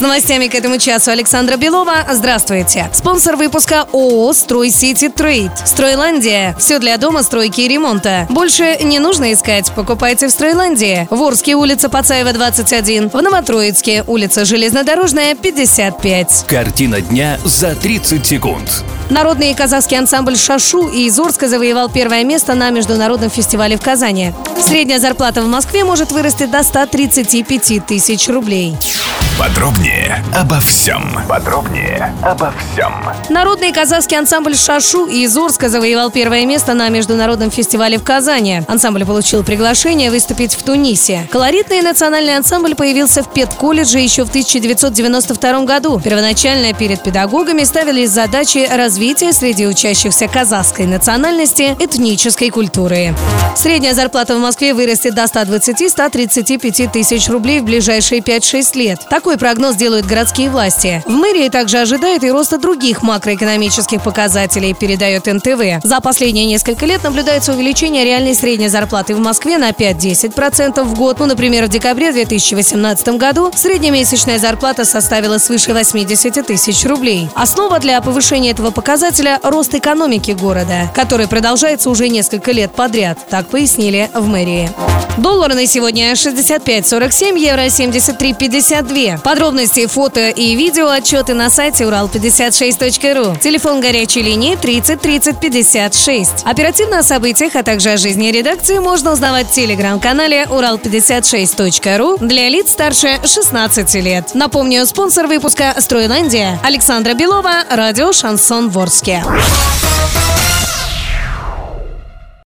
С новостями к этому часу Александра Белова. Здравствуйте. Спонсор выпуска ООО «Стройсити Трейд». Стройландия. Все для дома, стройки и ремонта. Больше не нужно искать. Покупайте в Стройландии. В Орске улица Пацаева, 21. В Новотроицке улица Железнодорожная, 55. Картина дня за 30 секунд. Народный казахский ансамбль «Шашу» из Орска завоевал первое место на международном фестивале в Казани. Средняя зарплата в Москве может вырасти до 135 тысяч рублей. Подробнее обо всем. Подробнее обо всем. Народный казахский ансамбль «Шашу» из Орска завоевал первое место на международном фестивале в Казани. Ансамбль получил приглашение выступить в Тунисе. Колоритный национальный ансамбль появился в педколледже еще в 1992 году. Первоначально перед педагогами ставились задачи развития среди учащихся казахской национальности, этнической культуры. Средняя зарплата в Москве вырастет до 120-135 тысяч рублей в ближайшие 5-6 лет. Такой прогноз делают городские власти. В мэрии также ожидают и роста других макроэкономических показателей, передает НТВ. За последние несколько лет наблюдается увеличение реальной средней зарплаты в Москве на 5-10% в год. Ну, например, в декабре 2018 году среднемесячная зарплата составила свыше 80 тысяч рублей. Основа для повышения этого показателя – рост экономики города, который продолжается уже несколько лет подряд, так пояснили в мэрии. Доллар на сегодня 65.47, евро 73.52. Подробности, фото и видео отчеты на сайте урал56.ру. Телефон горячей линии 30 30 56. Оперативно о событиях, а также о жизни редакции можно узнавать в телеграм-канале урал56.ру для лиц старше 16 лет. Напомню, спонсор выпуска «Стройландия» Александра Белова, радио «Шансон Ворске».